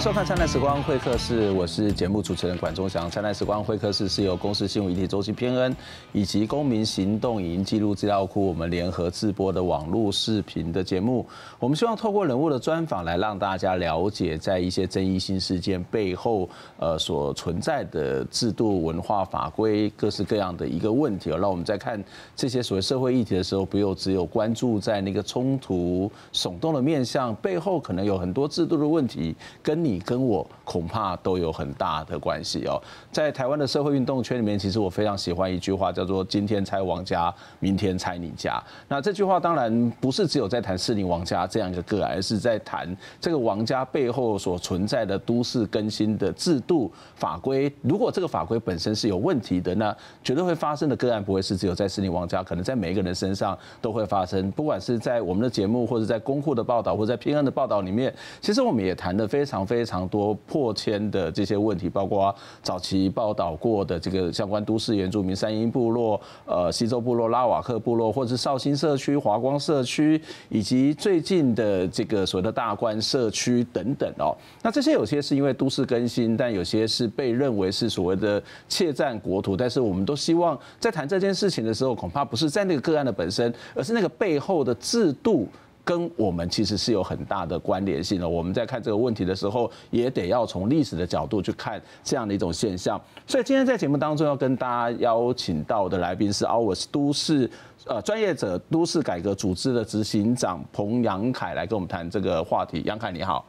收看《灿烂时光会客室》，我是节目主持人管中祥。《灿烂时光会客室》是由公司新闻议题周期篇恩以及公民行动影音记录资料库我们联合制播的网络视频的节目。我们希望透过人物的专访来让大家了解，在一些争议性事件背后，呃，所存在的制度、文化、法规各式各样的一个问题。让我们在看这些所谓社会议题的时候，不用只有关注在那个冲突耸动的面向，背后可能有很多制度的问题，跟你跟我恐怕都有很大的关系哦。在台湾的社会运动圈里面，其实我非常喜欢一句话，叫做“今天拆王家，明天拆你家”。那这句话当然不是只有在谈士林王家这样一个个案，而是在谈这个王家背后所存在的都市更新的制度法规。如果这个法规本身是有问题的，那绝对会发生的个案不会是只有在士林王家，可能在每一个人身上都会发生。不管是在我们的节目，或者在公库的报道，或者在篇恩的报道里面，其实我们也谈的非常非。非常多破迁的这些问题，包括早期报道过的这个相关都市原住民三英部落、呃西州部落、拉瓦克部落，或者是绍兴社区、华光社区，以及最近的这个所谓的大观社区等等哦。那这些有些是因为都市更新，但有些是被认为是所谓的窃占国土。但是我们都希望在谈这件事情的时候，恐怕不是在那个个案的本身，而是那个背后的制度。跟我们其实是有很大的关联性的。我们在看这个问题的时候，也得要从历史的角度去看这样的一种现象。所以今天在节目当中要跟大家邀请到的来宾是 OURS 都市呃专业者都市改革组织的执行长彭杨凯来跟我们谈这个话题。杨凯你好。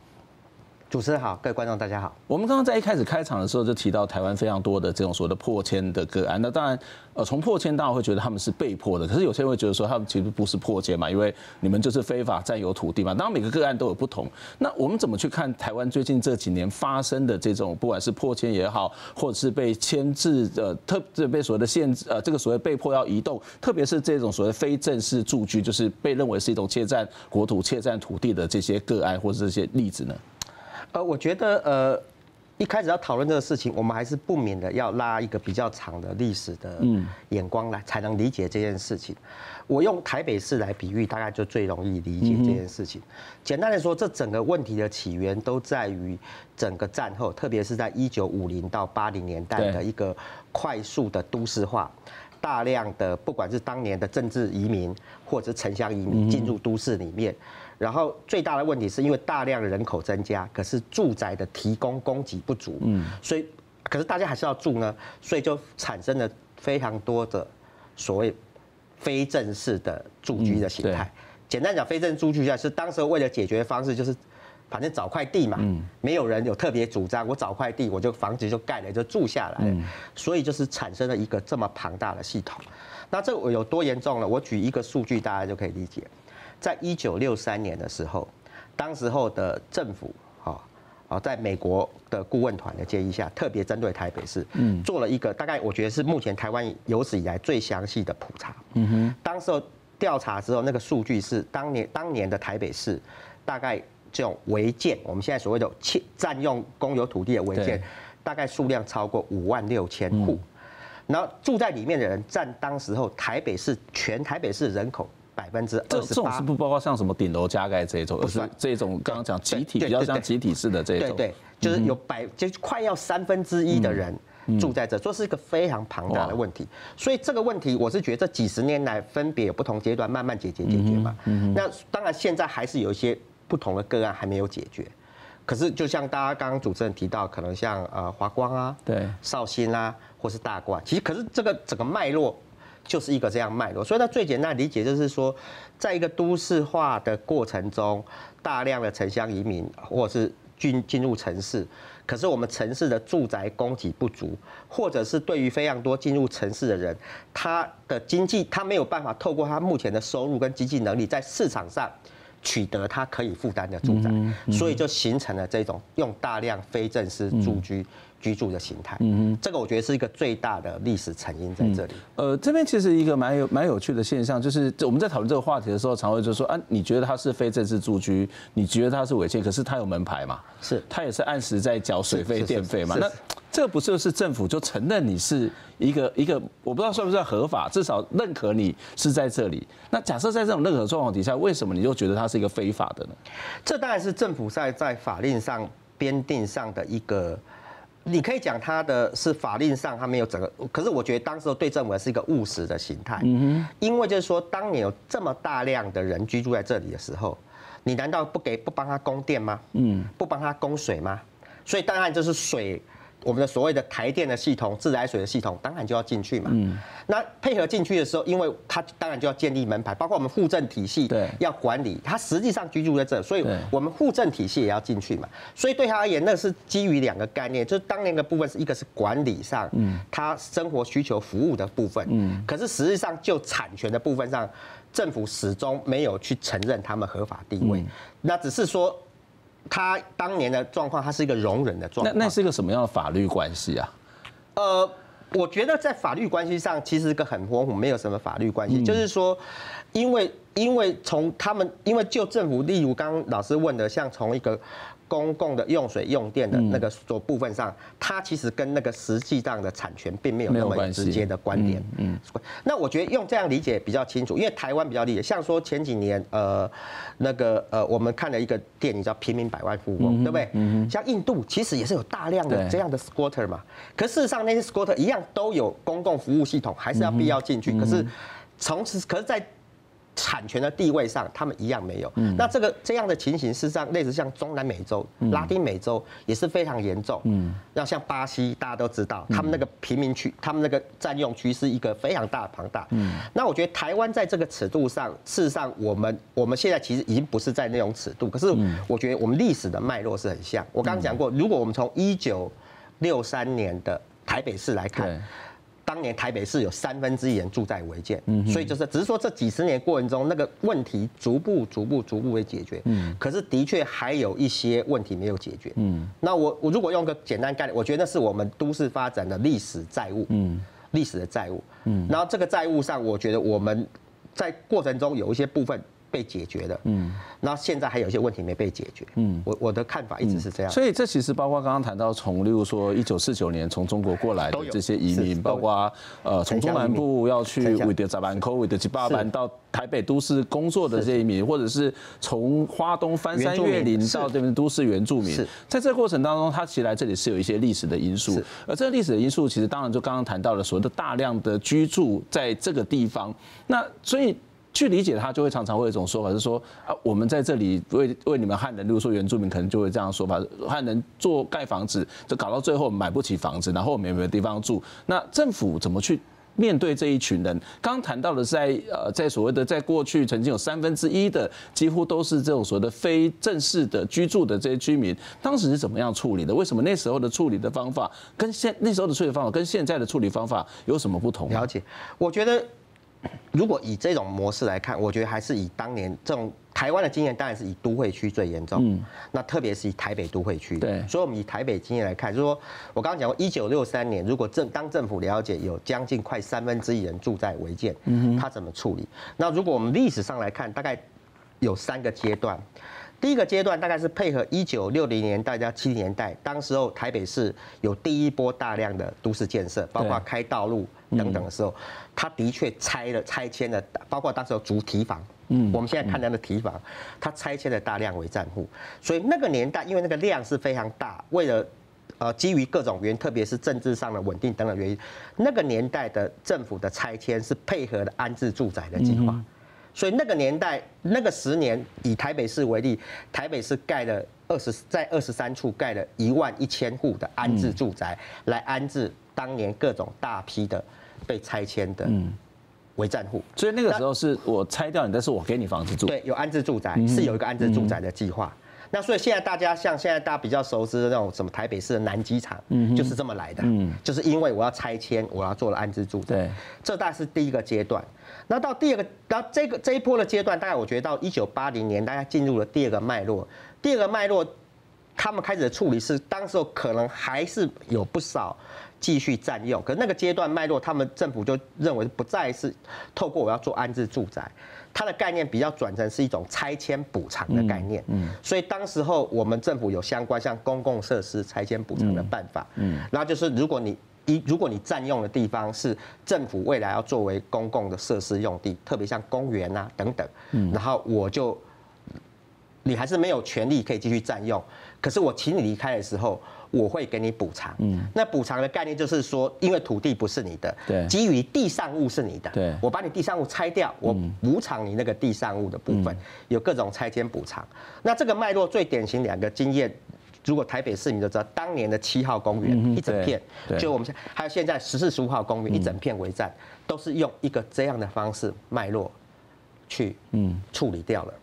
主持人好，各位观众大家好。我们刚刚在一开始开场的时候就提到台湾非常多的这种所谓的破迁的个案。那当然，呃，从破迁当然会觉得他们是被迫的，可是有些人会觉得说他们其实不是破迁嘛，因为你们就是非法占有土地嘛。当然每个个案都有不同。那我们怎么去看台湾最近这几年发生的这种，不管是破迁也好，或者是被牵制的特这被所谓的限制呃这个所谓被迫要移动，特别是这种所谓非正式住居，就是被认为是一种窃占国土、窃占土地的这些个案或者这些例子呢？呃，我觉得呃，一开始要讨论这个事情，我们还是不免的要拉一个比较长的历史的眼光来，才能理解这件事情。我用台北市来比喻，大概就最容易理解这件事情。简单的说，这整个问题的起源都在于整个战后，特别是在一九五零到八零年代的一个快速的都市化，大量的不管是当年的政治移民或者城乡移民进入都市里面。然后最大的问题是因为大量人口增加，可是住宅的提供供给不足，嗯，所以可是大家还是要住呢，所以就产生了非常多的所谓非正式的住居的形态。简单讲，非正式住居形态是当时为了解决方式，就是反正找块地嘛，没有人有特别主张，我找块地，我就房子就盖了，就住下来，所以就是产生了一个这么庞大的系统。那这有多严重呢？我举一个数据，大家就可以理解。在一九六三年的时候，当时候的政府，啊，啊，在美国的顾问团的建议下，特别针对台北市，嗯，做了一个大概我觉得是目前台湾有史以来最详细的普查。嗯哼，当时候调查之后，那个数据是当年当年的台北市，大概这种违建，我们现在所谓的占占用公有土地的违建，大概数量超过五万六千户，然后住在里面的人占当时候台北市全台北市人口。百分之二十八，这种是不包括像什么顶楼加盖这种，而是这种刚刚讲集体比较像集体式的这种，对对，就是有百就快要三分之一的人住在这，这是一个非常庞大的问题。所以这个问题，我是觉得这几十年来分别有不同阶段慢慢解决解决嘛。那当然现在还是有一些不同的个案还没有解决。可是就像大家刚刚主持人提到，可能像呃华光啊，对，绍兴啊，或是大观，其实可是这个整个脉络。就是一个这样脉络，所以它最简单理解就是说，在一个都市化的过程中，大量的城乡移民或者是进进入城市，可是我们城市的住宅供给不足，或者是对于非常多进入城市的人，他的经济他没有办法透过他目前的收入跟经济能力在市场上取得他可以负担的住宅，所以就形成了这种用大量非正式住居。居住的形态，嗯哼，这个我觉得是一个最大的历史成因在这里。呃，这边其实一个蛮有蛮有趣的现象，就是我们在讨论这个话题的时候，常会就说啊，你觉得他是非正式住居，你觉得他是违建，可是他有门牌嘛？是，他也是按时在缴水费电费嘛？那这个不就是政府就承认你是一个一个，我不知道算不算合法，至少认可你是在这里。那假设在这种认可状况底下，为什么你就觉得它是一个非法的呢？这当然是政府在在法令上。编定上的一个，你可以讲他的是法令上他没有整个，可是我觉得当时对政府是一个务实的形态，嗯哼，因为就是说，当你有这么大量的人居住在这里的时候，你难道不给不帮他供电吗？嗯，不帮他供水吗？所以当然就是水。我们的所谓的台电的系统、自来水的系统，当然就要进去嘛。嗯。那配合进去的时候，因为它当然就要建立门牌，包括我们户政体系，对，要管理。它实际上居住在这，所以我们户政体系也要进去嘛。所以对他而言，那是基于两个概念，就是当年的部分是一个是管理上，嗯，他生活需求服务的部分，嗯。可是实际上就产权的部分上，政府始终没有去承认他们合法地位，那只是说。他当年的状况，他是一个容忍的状况。那那是一个什么样的法律关系啊？呃，我觉得在法律关系上，其实是个很模糊，没有什么法律关系。就是说，因为因为从他们，因为就政府，例如刚刚老师问的，像从一个。公共的用水用电的那个所部分上，它其实跟那个实际上的产权并没有那么直接的关联。嗯，那我觉得用这样理解比较清楚，因为台湾比较理解。像说前几年，呃，那个呃，我们看了一个电影叫《平民百万富翁》，对不对？嗯。像印度其实也是有大量的这样的 squatter 嘛，可事实上那些 squatter 一样都有公共服务系统，还是要必要进去。可是从此，可是在产权的地位上，他们一样没有。嗯、那这个这样的情形，事实上类似像中南美洲、嗯、拉丁美洲也是非常严重。嗯，要像巴西，大家都知道，他们那个贫民区，他们那个占用区是一个非常大的庞大。嗯，那我觉得台湾在这个尺度上，事实上我们我们现在其实已经不是在那种尺度，可是我觉得我们历史的脉络是很像。我刚刚讲过，如果我们从一九六三年的台北市来看。当年台北市有三分之一人住在违建，所以就是只是说这几十年过程中，那个问题逐步、逐步、逐步会解决。嗯，可是的确还有一些问题没有解决。嗯，那我我如果用个简单概念，我觉得那是我们都市发展的历史债务。嗯，历史的债务。嗯，然后这个债务上，我觉得我们在过程中有一些部分。被解决的，嗯，那现在还有一些问题没被解决，嗯，我我的看法一直是这样。所以这其实包括刚刚谈到从，例如说一九四九年从中国过来的这些移民，包括呃从中南部要去为的扎板口、为的吉巴班到台北都市工作的这些移民，或者是从花东翻山越岭到这边都市原住民，在这个过程当中，他其实来这里是有一些历史的因素，而这个历史的因素其实当然就刚刚谈到了所谓的大量的居住在这个地方，那所以。去理解他，就会常常会有一种说法，是说啊，我们在这里为为你们汉人，例如说原住民，可能就会这样说法：汉人做盖房子，就搞到最后买不起房子，然后我们也没有地方住。那政府怎么去面对这一群人？刚刚谈到的是在呃，在所谓的在过去曾经有三分之一的几乎都是这种所谓的非正式的居住的这些居民，当时是怎么样处理的？为什么那时候的处理的方法跟现那时候的处理方法跟现在的处理方法有什么不同？了解，我觉得。如果以这种模式来看，我觉得还是以当年这种台湾的经验，当然是以都会区最严重。嗯，那特别是以台北都会区。对，所以我们以台北经验来看，就是说我刚刚讲过，一九六三年，如果政当政府了解有将近快三分之一人住在违建，嗯，他怎么处理？那如果我们历史上来看，大概有三个阶段。第一个阶段大概是配合一九六零年代到七零年代，当时候台北市有第一波大量的都市建设，包括开道路等等的时候，他的确拆了拆迁了，包括当时有竹提房，嗯，我们现在看到的提防，他拆迁了大量违占户，所以那个年代因为那个量是非常大，为了呃基于各种原因，特别是政治上的稳定等等原因，那个年代的政府的拆迁是配合的安置住宅的计划。所以那个年代，那个十年，以台北市为例，台北市盖了二十，在二十三处盖了一万一千户的安置住宅，来安置当年各种大批的被拆迁的违占户。所以那个时候是我拆掉你，但是我给你房子住。对，有安置住宅，是有一个安置住宅的计划。那所以现在大家像现在大家比较熟知的那种什么台北市的南机场，就是这么来的。嗯，就是因为我要拆迁，我要做了安置住宅。对，这大概是第一个阶段。那到第二个，到这个这一波的阶段，大概我觉得到一九八零年，大概进入了第二个脉络。第二个脉络，他们开始的处理是，当时候可能还是有不少继续占用，可是那个阶段脉络，他们政府就认为不再是透过我要做安置住宅，它的概念比较转成是一种拆迁补偿的概念。嗯，所以当时候我们政府有相关像公共设施拆迁补偿的办法。嗯，然后就是如果你一如果你占用的地方是政府未来要作为公共的设施用地，特别像公园啊等等，嗯然后我就你还是没有权利可以继续占用。可是我请你离开的时候，我会给你补偿。嗯，那补偿的概念就是说，因为土地不是你的，对，基于地上物是你的，对，我把你地上物拆掉，我补偿你那个地上物的部分，有各种拆迁补偿。那这个脉络最典型两个经验，如果台北市民都知道，当年的七号公园一整片，就我们现还有现在十四十五号公园一整片围站，都是用一个这样的方式脉络去嗯。处理掉了。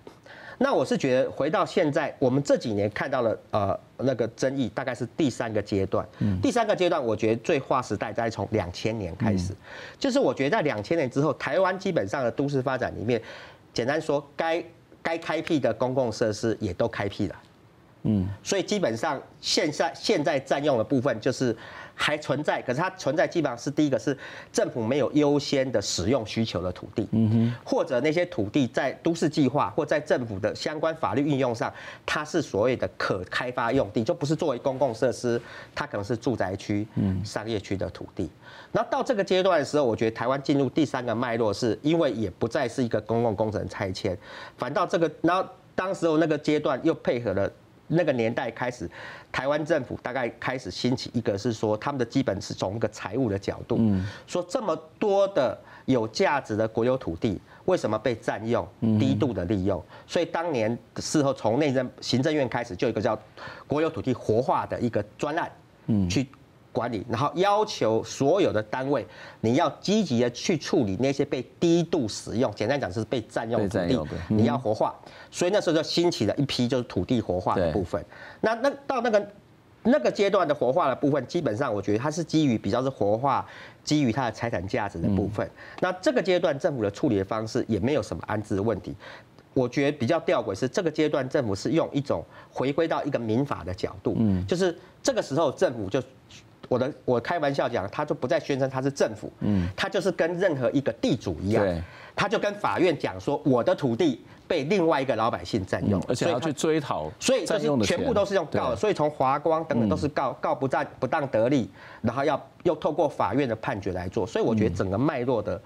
那我是觉得回到现在，我们这几年看到了呃那个争议，大概是第三个阶段。第三个阶段，我觉得最划时代在从两千年开始，就是我觉得在两千年之后，台湾基本上的都市发展里面，简单说，该该开辟的公共设施也都开辟了。嗯，所以基本上现在现在占用的部分就是。还存在，可是它存在基本上是第一个是政府没有优先的使用需求的土地，嗯哼，或者那些土地在都市计划或在政府的相关法律运用上，它是所谓的可开发用地，就不是作为公共设施，它可能是住宅区、商业区的土地。然后到这个阶段的时候，我觉得台湾进入第三个脉络，是因为也不再是一个公共工程拆迁，反倒这个，然后当时候那个阶段又配合了。那个年代开始，台湾政府大概开始兴起一个是说，他们的基本是从一个财务的角度，说这么多的有价值的国有土地，为什么被占用、低度的利用？所以当年事后从内政行政院开始，就有一个叫国有土地活化的一个专案，去。管理，然后要求所有的单位，你要积极的去处理那些被低度使用，简单讲是被占用土地，你要活化。所以那时候就兴起了一批就是土地活化的部分。那那到那个那个阶段的活化的部分，基本上我觉得它是基于比较是活化，基于它的财产价值的部分。那这个阶段政府的处理的方式也没有什么安置的问题。我觉得比较吊诡是这个阶段政府是用一种回归到一个民法的角度，嗯就是这个时候政府就。我的我开玩笑讲，他就不再宣称他是政府，嗯，他就是跟任何一个地主一样，对，他就跟法院讲说，我的土地被另外一个老百姓占用，而且要去追讨，所以就是全部都是用告的，所以从华光等等都是告告不占不当得利，然后要又透过法院的判决来做，所以我觉得整个脉络的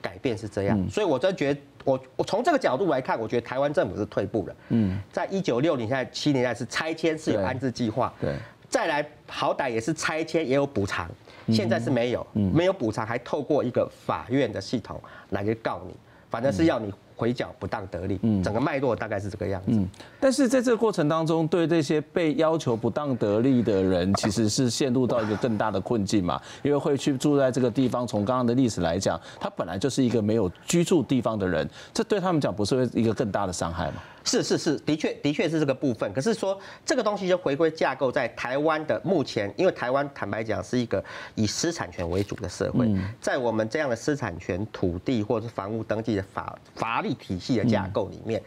改变是这样，所以我真觉得我我从这个角度来看，我觉得台湾政府是退步了，嗯，在一九六零年代七年代是拆迁是有安置计划，对。再来，好歹也是拆迁也有补偿，现在是没有，没有补偿，还透过一个法院的系统来去告你，反正是要你。回缴不当得利，嗯，整个脉络大概是这个样子。嗯，但是在这个过程当中，对这些被要求不当得利的人，其实是陷入到一个更大的困境嘛，因为会去住在这个地方。从刚刚的历史来讲，他本来就是一个没有居住地方的人，这对他们讲不是会一个更大的伤害吗？是是是，的确的确是这个部分。可是说这个东西就回归架构在台湾的目前，因为台湾坦白讲是一个以私产权为主的社会，在我们这样的私产权土地或者是房屋登记的法法律。体系的架构里面，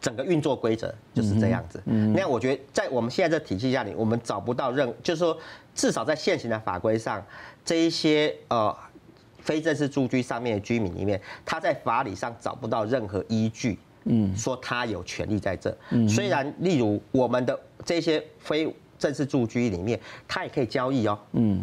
整个运作规则就是这样子。嗯那我觉得，在我们现在这体系下里，我们找不到任，就是说，至少在现行的法规上，这一些呃非正式住居上面的居民里面，他在法理上找不到任何依据，嗯，说他有权利在这。虽然，例如我们的这些非正式住居里面，他也可以交易哦，嗯，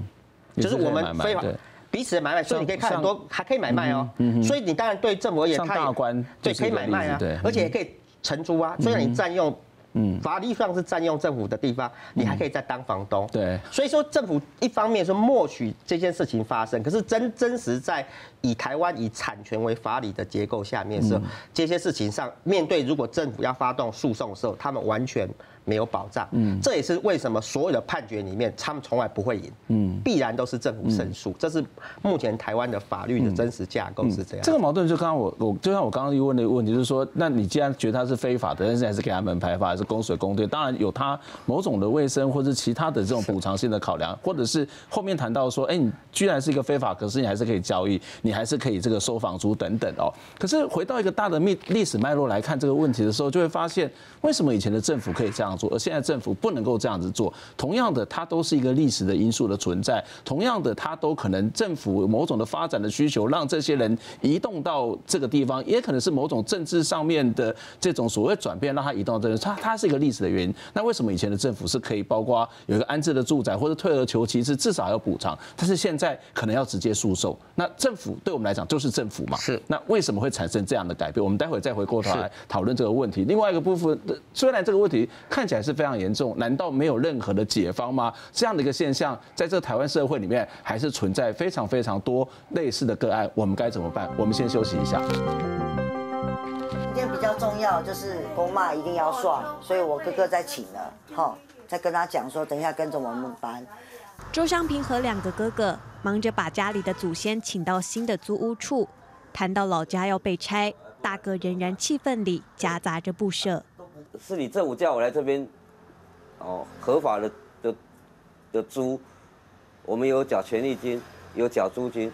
就是我们非法。彼此的买卖，所以你可以看很多还可以买卖哦。嗯嗯所以你当然对政府而言，它也对可以买卖啊，而且也可以承租啊。虽然你占用，嗯，法律上是占用政府的地方，你还可以再当房东。对，所以说政府一方面说默许这件事情发生，可是真真实在以台湾以产权为法理的结构下面的时候，这些事情上面对如果政府要发动诉讼的时候，他们完全。没有保障，嗯，这也是为什么所有的判决里面，他们从来不会赢，嗯，必然都是政府胜诉，这是目前台湾的法律的真实架构是这样。这个矛盾就刚刚我我就像我刚刚又问的一个问题，就是说，那你既然觉得它是非法的，但是还是给他们排法，还是供水供电，当然有它某种的卫生或者其他的这种补偿性的考量，或者是后面谈到说，哎，你居然是一个非法，可是你还是可以交易，你还是可以这个收房租等等哦。可是回到一个大的历历史脉络来看这个问题的时候，就会发现为什么以前的政府可以这样？样做，而现在政府不能够这样子做。同样的，它都是一个历史的因素的存在。同样的，它都可能政府某种的发展的需求，让这些人移动到这个地方，也可能是某种政治上面的这种所谓转变，让它移动到这里。它它是一个历史的原因。那为什么以前的政府是可以包括有一个安置的住宅，或者退而求其次，至少要补偿？但是现在可能要直接诉讼。那政府对我们来讲就是政府嘛？是。那为什么会产生这样的改变？我们待会再回过头来讨论这个问题。另外一个部分，虽然这个问题看起来是非常严重，难道没有任何的解方吗？这样的一个现象，在这个台湾社会里面，还是存在非常非常多类似的个案。我们该怎么办？我们先休息一下。今天比较重要就是公妈一定要算，所以我哥哥在请了，哈，在跟他讲说，等一下跟着我们搬。周香平和两个哥哥忙着把家里的祖先请到新的租屋处，谈到老家要被拆，大哥仍然气愤里夹杂着不舍。是你政府叫我来这边，哦，合法的的的租，我们有缴权利金，有缴租金，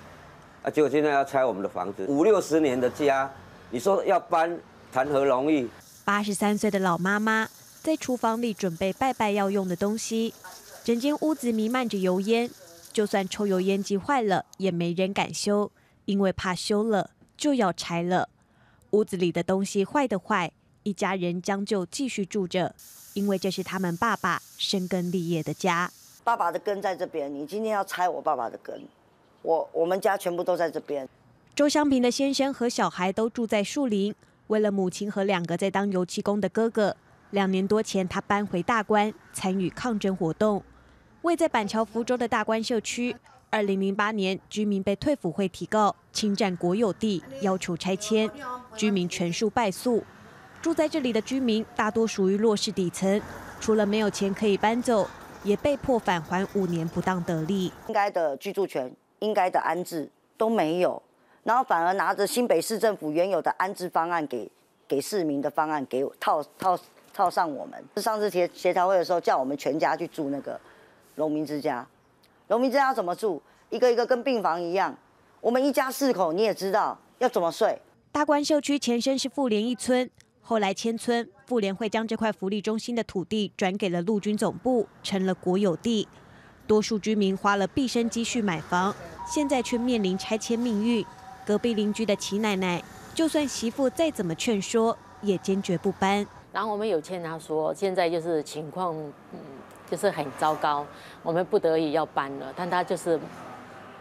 啊，结果现在要拆我们的房子，五六十年的家，你说要搬，谈何容易？八十三岁的老妈妈在厨房里准备拜拜要用的东西，整间屋子弥漫着油烟，就算抽油烟机坏了，也没人敢修，因为怕修了就要拆了。屋子里的东西坏的坏。一家人将就继续住着，因为这是他们爸爸生根立业的家。爸爸的根在这边，你今天要拆我爸爸的根，我我们家全部都在这边。周香平的先生和小孩都住在树林，为了母亲和两个在当油漆工的哥哥，两年多前他搬回大关参与抗争活动。位在板桥福州的大关社区，二零零八年居民被退辅会提告侵占国有地，要求拆迁，居民全数败诉。住在这里的居民大多属于弱势底层，除了没有钱可以搬走，也被迫返还五年不当得利。应该的居住权、应该的安置都没有，然后反而拿着新北市政府原有的安置方案给给市民的方案给套套套上我们。上次协协调会的时候，叫我们全家去住那个农民之家，农民之家要怎么住？一个一个跟病房一样，我们一家四口你也知道要怎么睡。大观秀区前身是妇联一村。后来迁村，妇联会将这块福利中心的土地转给了陆军总部，成了国有地。多数居民花了毕生积蓄买房，现在却面临拆迁命运。隔壁邻居的齐奶奶，就算媳妇再怎么劝说，也坚决不搬。然后我们有劝她说，现在就是情况，嗯，就是很糟糕，我们不得已要搬了，但她就是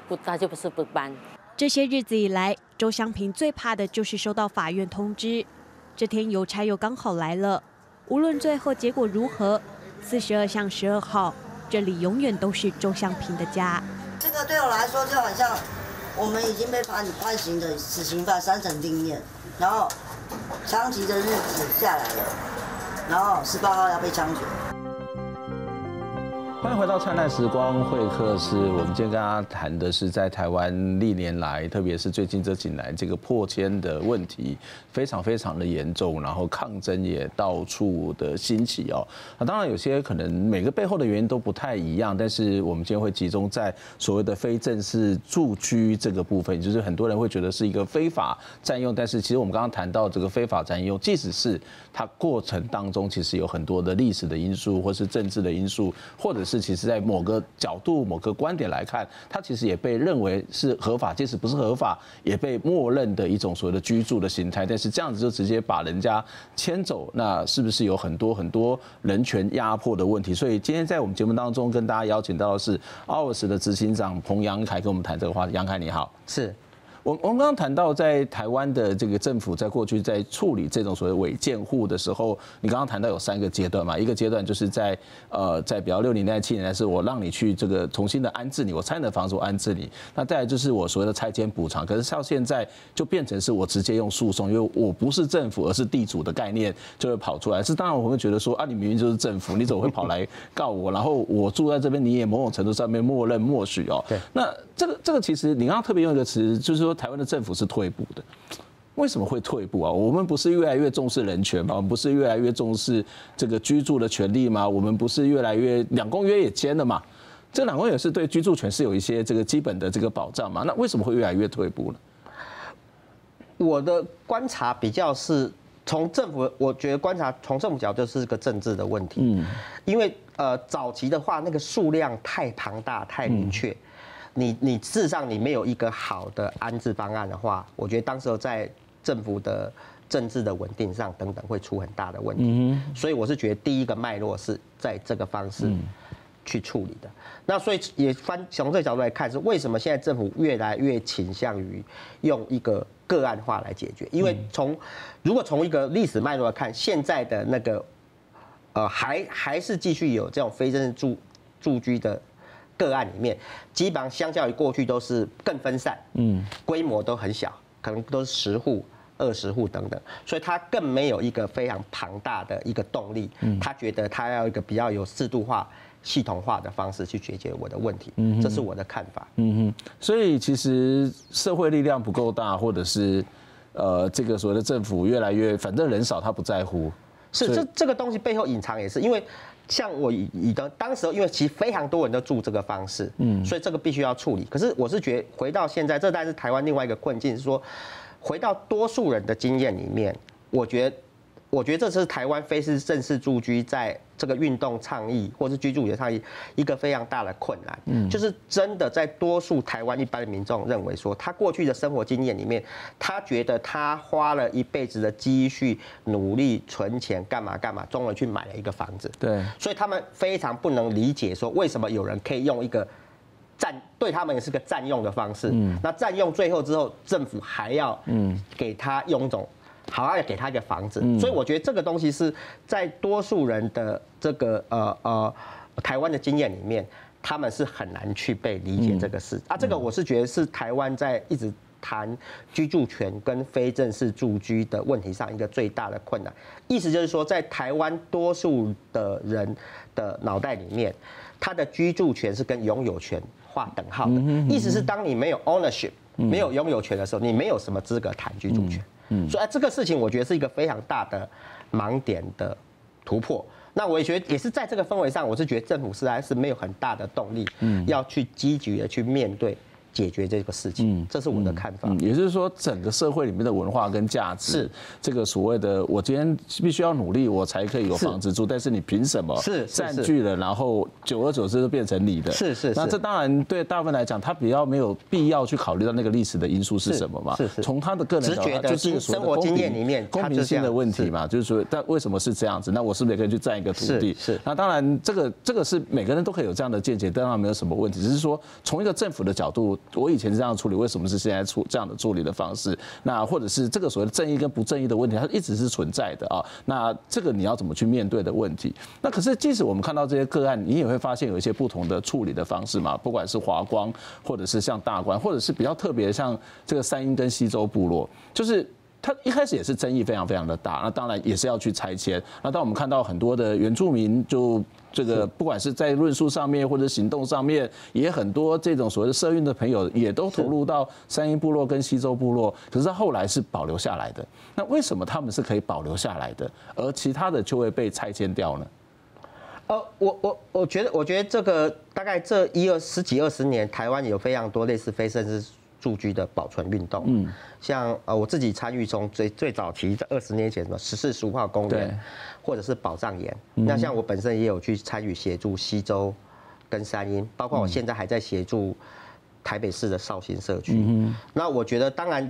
不，她就不是不搬。这些日子以来，周香平最怕的就是收到法院通知。这天邮差又刚好来了，无论最后结果如何，四十二巷十二号，这里永远都是周向平的家。这个对我来说就好像我们已经被判判刑的死刑犯三层定谳，然后枪击的日子下来了，然后十八号要被枪决。欢迎回到灿烂时光会客室。我们今天跟大家谈的是在台湾历年来，特别是最近这几年，这个破迁的问题非常非常的严重，然后抗争也到处的兴起哦。那当然有些可能每个背后的原因都不太一样，但是我们今天会集中在所谓的非正式住居这个部分，就是很多人会觉得是一个非法占用，但是其实我们刚刚谈到这个非法占用，即使是它过程当中其实有很多的历史的因素，或是政治的因素，或者是其实，在某个角度、某个观点来看，它其实也被认为是合法，即使不是合法，也被默认的一种所谓的居住的形态。但是这样子就直接把人家迁走，那是不是有很多很多人权压迫的问题？所以今天在我们节目当中跟大家邀请到的是 OURS 的执行长彭扬凯，跟我们谈这个话题。杨凯你好，是。我我们刚刚谈到，在台湾的这个政府在过去在处理这种所谓违建户的时候，你刚刚谈到有三个阶段嘛？一个阶段就是在呃，在比较六零年代、七零年代，是我让你去这个重新的安置你，我拆你的房子我安置你。那再来就是我所谓的拆迁补偿，可是到现在就变成是我直接用诉讼，因为我不是政府，而是地主的概念就会跑出来。是当然我会觉得说啊，你明明就是政府，你怎么会跑来告我？然后我住在这边，你也某种程度上面默认默许哦。对。那这个这个其实你刚刚特别用一个词，就是说。台湾的政府是退步的，为什么会退步啊？我们不是越来越重视人权吗？我们不是越来越重视这个居住的权利吗？我们不是越来越两公约也签了嘛？这两公约是对居住权是有一些这个基本的这个保障嘛？那为什么会越来越退步呢？我的观察比较是从政府，我觉得观察从政府角度是个政治的问题。嗯，因为呃早期的话，那个数量太庞大、太明确，你你事实上你没有一个好的安置方案的话，我觉得当时候在政府的政治的稳定上等等会出很大的问题。嗯，所以我是觉得第一个脉络是在这个方式去处理的。那所以也翻从这个角度来看，是为什么现在政府越来越倾向于用一个。个案化来解决，因为从如果从一个历史脉络来看，现在的那个呃还还是继续有这种非正式住住居的个案里面，基本上相较于过去都是更分散，嗯，规模都很小，可能都是十户、二十户等等，所以他更没有一个非常庞大的一个动力，嗯他觉得他要一个比较有制度化。系统化的方式去解决我的问题，嗯，这是我的看法。嗯哼，所以其实社会力量不够大，或者是呃，这个所谓的政府越来越，反正人少他不在乎。是这这个东西背后隐藏也是因为，像我以的当时，因为其实非常多人都住这个方式，嗯，所以这个必须要处理。可是我是觉得回到现在，这但是台湾另外一个困境，是说回到多数人的经验里面，我觉得。我觉得这是台湾非是正式住居在这个运动倡议或是居住的倡议一个非常大的困难，嗯，就是真的在多数台湾一般的民众认为说，他过去的生活经验里面，他觉得他花了一辈子的积蓄、努力存钱干嘛干嘛，终于去买了一个房子，对，所以他们非常不能理解说，为什么有人可以用一个占，对他们也是个占用的方式，嗯，那占用最后之后，政府还要嗯。给他用一种。好，要给他一个房子，所以我觉得这个东西是在多数人的这个呃呃台湾的经验里面，他们是很难去被理解这个事啊。这个我是觉得是台湾在一直谈居住权跟非正式住居的问题上一个最大的困难。意思就是说，在台湾多数的人的脑袋里面，他的居住权是跟拥有权划等号的。意思是，当你没有 ownership，没有拥有权的时候，你没有什么资格谈居住权。嗯，所以这个事情我觉得是一个非常大的盲点的突破。那我也觉得也是在这个氛围上，我是觉得政府实在是没有很大的动力，嗯，要去积极的去面对。解决这个事情，嗯，这是我的看法。嗯，也就是说，整个社会里面的文化跟价值，是这个所谓的，我今天必须要努力，我才可以有房子住。但是你凭什么是占据了，然后久而久之就变成你的？是是。那这当然对大部分来讲，他比较没有必要去考虑到那个历史的因素是什么嘛？是是。从他的个人直觉的就是生活经验里面，公平性的问题嘛，就是说，但为什么是这样子？那我是不是也可以去占一个土地？是。那当然，这个这个是每个人都可以有这样的见解，当然没有什么问题。只是说，从一个政府的角度，我以前是这样处。理为什么是现在处这样的处理的方式？那或者是这个所谓的正义跟不正义的问题，它一直是存在的啊。那这个你要怎么去面对的问题？那可是即使我们看到这些个案，你也会发现有一些不同的处理的方式嘛。不管是华光，或者是像大观，或者是比较特别像这个三莺跟西周部落，就是。他一开始也是争议非常非常的大，那当然也是要去拆迁。那当我们看到很多的原住民，就这个不管是在论述上面或者行动上面，也很多这种所谓的社运的朋友也都投入到三莺部落跟西周部落，可是后来是保留下来的。那为什么他们是可以保留下来的，而其他的就会被拆迁掉呢？呃，我我我觉得，我觉得这个大概这一二十几二十年，台湾有非常多类似非正式住居的保存运动，嗯，像呃我自己参与从最最早期在二十年前的十四十五号公园，或者是宝藏岩，那像我本身也有去参与协助西周跟三鹰，包括我现在还在协助台北市的绍兴社区。那我觉得当然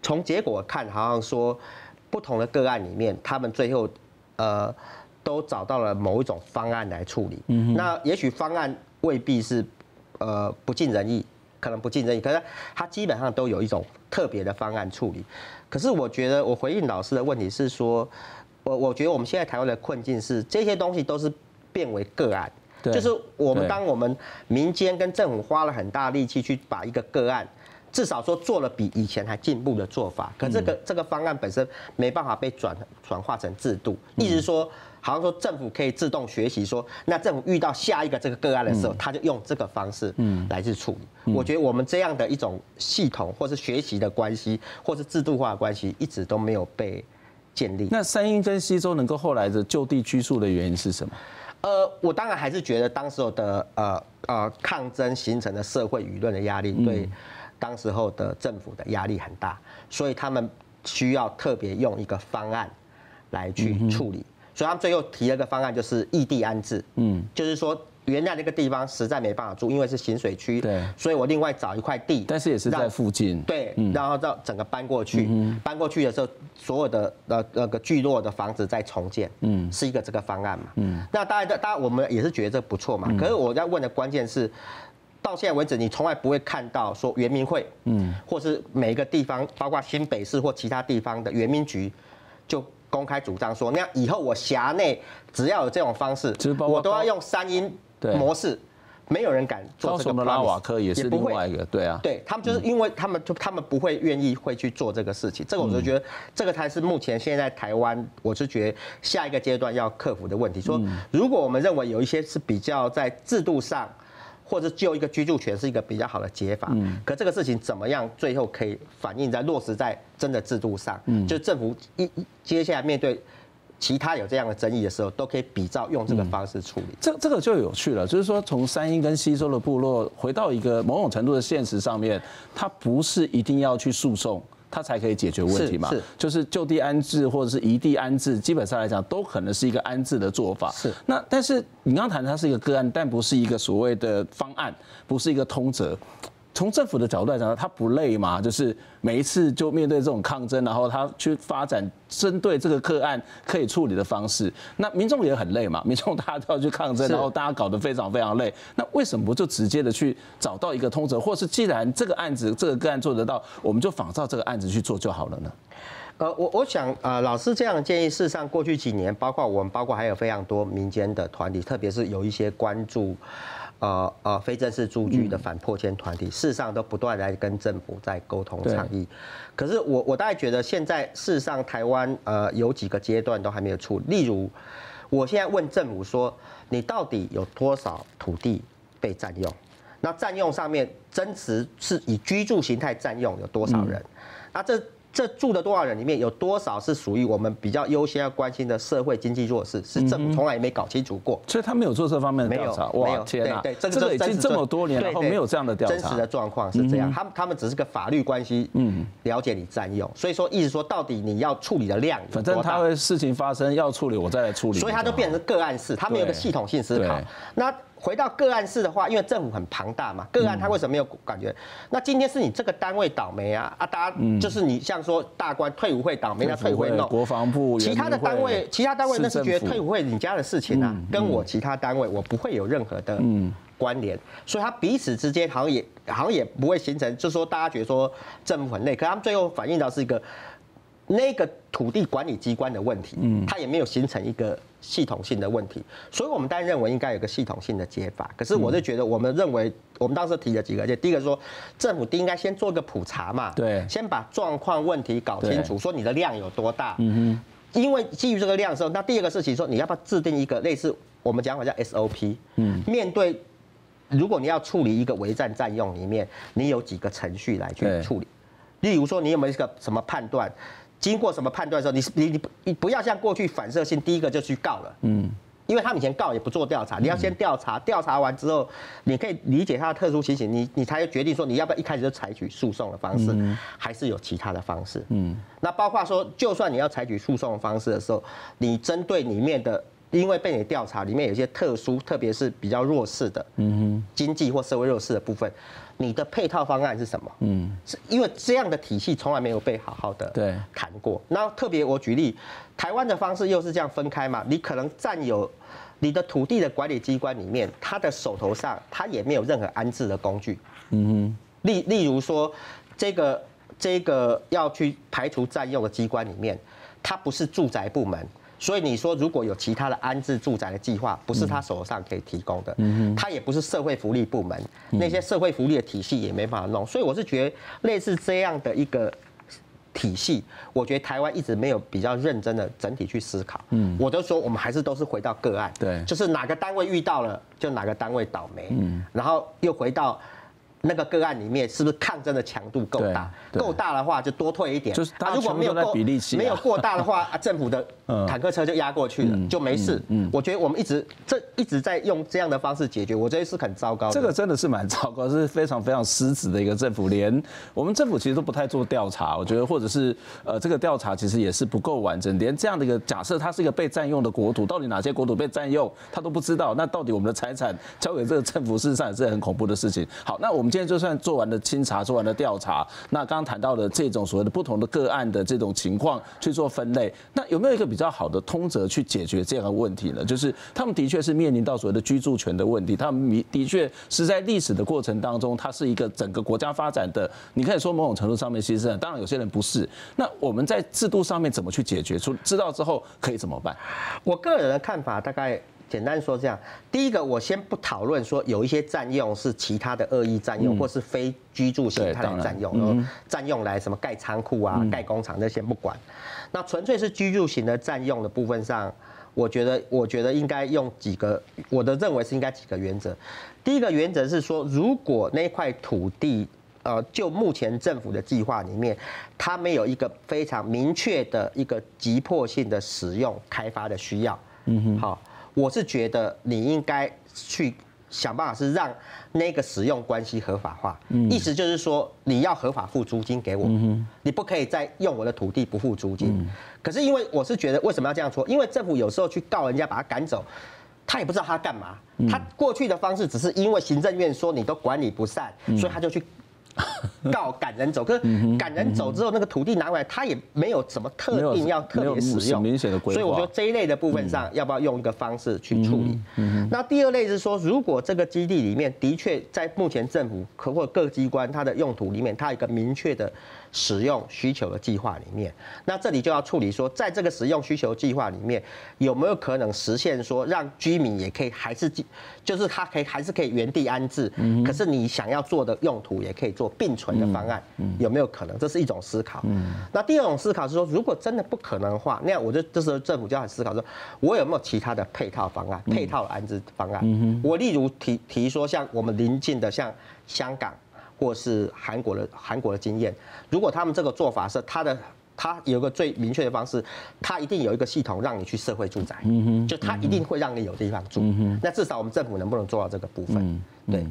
从结果看，好像说不同的个案里面，他们最后呃都找到了某一种方案来处理。那也许方案未必是呃不尽人意。可能不尽人意，可是他基本上都有一种特别的方案处理。可是我觉得，我回应老师的问题是说，我我觉得我们现在台湾的困境是这些东西都是变为个案，就是我们当我们民间跟政府花了很大力气去把一个个案，至少说做了比以前还进步的做法，可这个这个方案本身没办法被转转化成制度，意思是说。好像说政府可以自动学习，说那政府遇到下一个这个个案的时候，他就用这个方式来去处理。我觉得我们这样的一种系统，或是学习的关系，或是制度化的关系，一直都没有被建立。那三莺跟溪州能够后来的就地拘束的原因是什么？呃，我当然还是觉得当时候的呃呃抗争形成的社会舆论的压力，对当时候的政府的压力很大，所以他们。需要特别用一个方案来去处理，所以他们最后提了一个方案，就是异地安置。嗯，就是说原来那个地方实在没办法住，因为是行水区，对，所以我另外找一块地，但是也是在附近，对，然后到整个搬过去，搬过去的时候，所有的呃那个聚落的房子再重建，嗯，是一个这个方案嘛，嗯，那当然，当然我们也是觉得这不错嘛，可是我要问的关键是。到现在为止，你从来不会看到说原民会，嗯，或是每一个地方，包括新北市或其他地方的原民局，就公开主张说，那以后我辖内只要有这种方式，我都要用三音模式，没有人敢做这个。拉瓦科也是另外一个，对啊，对他们就是因为他们就他们不会愿意会去做这个事情，这个我就觉得这个才是目前现在台湾，我是觉得下一个阶段要克服的问题。说如果我们认为有一些是比较在制度上。或者就一个居住权是一个比较好的解法，嗯，可这个事情怎么样最后可以反映在落实在真的制度上？嗯，就政府一接下来面对其他有这样的争议的时候，都可以比照用这个方式处理。这这个就有趣了，就是说从三莺跟西周的部落回到一个某种程度的现实上面，它不是一定要去诉讼。它才可以解决问题嘛？是，就是就地安置或者是移地安置，基本上来讲都可能是一个安置的做法。是。那但是你刚刚谈它是一个个案，但不是一个所谓的方案，不是一个通则。从政府的角度来讲，他不累嘛？就是每一次就面对这种抗争，然后他去发展针对这个个案可以处理的方式。那民众也很累嘛，民众大家都要去抗争，然后大家搞得非常非常累。那为什么不就直接的去找到一个通则，或是既然这个案子这个个案做得到，我们就仿照这个案子去做就好了呢？呃，我我想呃，老师这样的建议，事实上过去几年，包括我们，包括还有非常多民间的团体，特别是有一些关注。呃呃，非正式租居的反破迁团体，事实上都不断来跟政府在沟通倡议。可是我我大概觉得，现在事实上台湾呃有几个阶段都还没有处理。例如，我现在问政府说，你到底有多少土地被占用？那占用上面真实是以居住形态占用有多少人？那这。这住的多少人里面有多少是属于我们比较优先要关心的社会经济弱势？是政府从来也没搞清楚过，所以他没有做这方面的调查。没有，天哪！对，这个已经这么多年了，然后没有这样的调查。真实的状况是这样，他们他们只是个法律关系，嗯，了解你占用，所以说意思说到底你要处理的量，反正他会事情发生要处理，我再来处理。所以他就变成个案式，他没有个系统性思考。那。回到个案式的话，因为政府很庞大嘛，个案他为什么没有感觉？那今天是你这个单位倒霉啊啊！大家就是你像说大官退伍会倒霉，那退伍会弄国防部，其他的单位，其他单位那是觉得退伍会你家的事情啊，跟我其他单位我不会有任何的关联，所以他彼此之间好像也好像也不会形成，就是说大家觉得说政府很累，可他们最后反映到是一个那个土地管理机关的问题，嗯，它也没有形成一个。系统性的问题，所以我们当然认为应该有个系统性的解法。可是我是觉得，我们认为我们当时提了几个，就第一个说，政府应该先做个普查嘛，对，先把状况问题搞清楚，说你的量有多大，嗯哼，因为基于这个量的时候，那第二个事情说，你要不要制定一个类似我们讲法叫 SOP，嗯，面对如果你要处理一个违占占用里面，你有几个程序来去处理，例如说你有没有一个什么判断？经过什么判断的时候，你你你你不要像过去反射性，第一个就去告了，嗯，因为他们以前告也不做调查，你要先调查，调查完之后，你可以理解他的特殊情形，你你才决定说你要不要一开始就采取诉讼的方式，还是有其他的方式，嗯，那包括说，就算你要采取诉讼的方式的时候，你针对里面的，因为被你调查里面有些特殊，特别是比较弱势的，嗯哼，经济或社会弱势的部分。你的配套方案是什么？嗯，是因为这样的体系从来没有被好好的对谈过。那特别我举例，台湾的方式又是这样分开嘛？你可能占有你的土地的管理机关里面，他的手头上他也没有任何安置的工具。嗯哼，例例如说，这个这个要去排除占用的机关里面，它不是住宅部门。所以你说，如果有其他的安置住宅的计划，不是他手上可以提供的，嗯他也不是社会福利部门，那些社会福利的体系也没办法弄。所以我是觉得，类似这样的一个体系，我觉得台湾一直没有比较认真的整体去思考。嗯，我都说我们还是都是回到个案，对，就是哪个单位遇到了，就哪个单位倒霉。嗯，然后又回到。那个个案里面是不是抗争的强度够大？够大的话就多退一点。就是他如果没有够没有过大的话，政府的坦克车就压过去了，嗯就没事。嗯嗯我觉得我们一直这一直在用这样的方式解决，我觉得是很糟糕。这个真的是蛮糟糕，是非常非常失职的一个政府，连我们政府其实都不太做调查，我觉得或者是呃这个调查其实也是不够完整，连这样的一个假设，它是一个被占用的国土，到底哪些国土被占用，他都不知道，那到底我们的财产交给这个政府，事实上也是很恐怖的事情。好，那我们今天就算做完了清查，做完了调查，那刚刚谈到的这种所谓的不同的个案的这种情况去做分类，那有没有一个比比较好的通则去解决这样的问题呢？就是他们的确是面临到所谓的居住权的问题，他们的确是在历史的过程当中，它是一个整个国家发展的，你可以说某种程度上面牺牲，当然有些人不是。那我们在制度上面怎么去解决？出知道之后可以怎么办？我个人的看法大概简单说这样：第一个，我先不讨论说有一些占用是其他的恶意占用，或是非居住形态的占用，占用来什么盖仓库啊、盖工厂，那先不管。那纯粹是居住型的占用的部分上，我觉得，我觉得应该用几个，我的认为是应该几个原则。第一个原则是说，如果那块土地，呃，就目前政府的计划里面，它没有一个非常明确的一个急迫性的使用开发的需要，嗯哼，好，我是觉得你应该去想办法是让那个使用关系合法化，意思就是说你要合法付租金给我，你不可以再用我的土地不付租金。可是因为我是觉得为什么要这样说？因为政府有时候去告人家把他赶走，他也不知道他干嘛，他过去的方式只是因为行政院说你都管理不善，所以他就去。告赶人走，可是赶人走之后，那个土地拿回来，他也没有什么特定要特别使用，明显的规划。所以我觉得这一类的部分上，要不要用一个方式去处理？那第二类是说，如果这个基地里面的确在目前政府可或各机关它的用途里面，它有一个明确的使用需求的计划里面，那这里就要处理说，在这个使用需求计划里面，有没有可能实现说，让居民也可以还是就是他可以还是可以原地安置，可是你想要做的用途也可以做并存的方案，有没有可能？这是一种思考。那第二种思考是说，如果真的不可能的话，那样我就这时候政府就要思考说，我有没有其他的配套方案、配套安置方案？我例如提提说，像我们邻近的像香港或是韩国的韩国的经验，如果他们这个做法是他的。他有一个最明确的方式，他一定有一个系统让你去社会住宅，就他一定会让你有地方住。那至少我们政府能不能做到这个部分？对。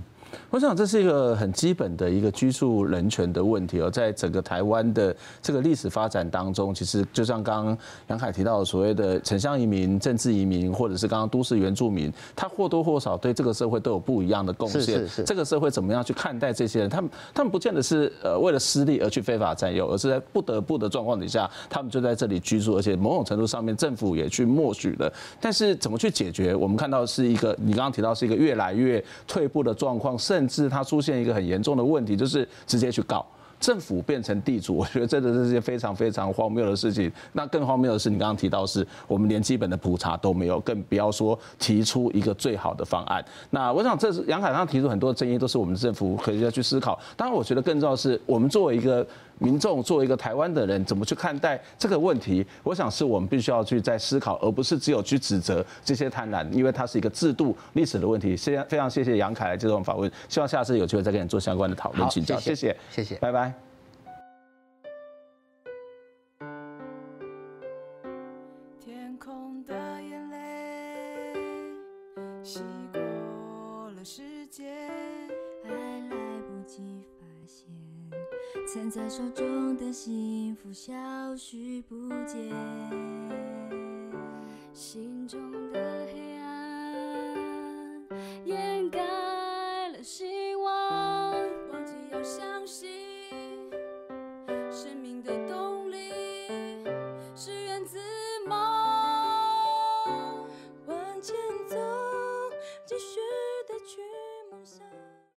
我想这是一个很基本的一个居住人权的问题哦，在整个台湾的这个历史发展当中，其实就像刚刚杨凯提到的所谓的城乡移民、政治移民，或者是刚刚都市原住民，他或多或少对这个社会都有不一样的贡献。这个社会怎么样去看待这些人？他们他们不见得是呃为了私利而去非法占有，而是在不得不的状况底下，他们就在这里居住，而且某种程度上面政府也去默许了。但是怎么去解决？我们看到是一个你刚刚提到是一个越来越退步的状况，甚至它出现一个很严重的问题，就是直接去告政府变成地主，我觉得真的是件非常非常荒谬的事情。那更荒谬的是，你刚刚提到是我们连基本的普查都没有，更不要说提出一个最好的方案。那我想，这是杨凯刚提出很多争议，都是我们政府可以要去思考。当然，我觉得更重要的是我们作为一个。民众作为一个台湾的人，怎么去看待这个问题？我想是我们必须要去再思考，而不是只有去指责这些贪婪，因为它是一个制度历史的问题。非常非常谢谢杨凯来接受访问，希望下次有机会再跟你做相关的讨论请教。谢谢，谢谢，拜拜。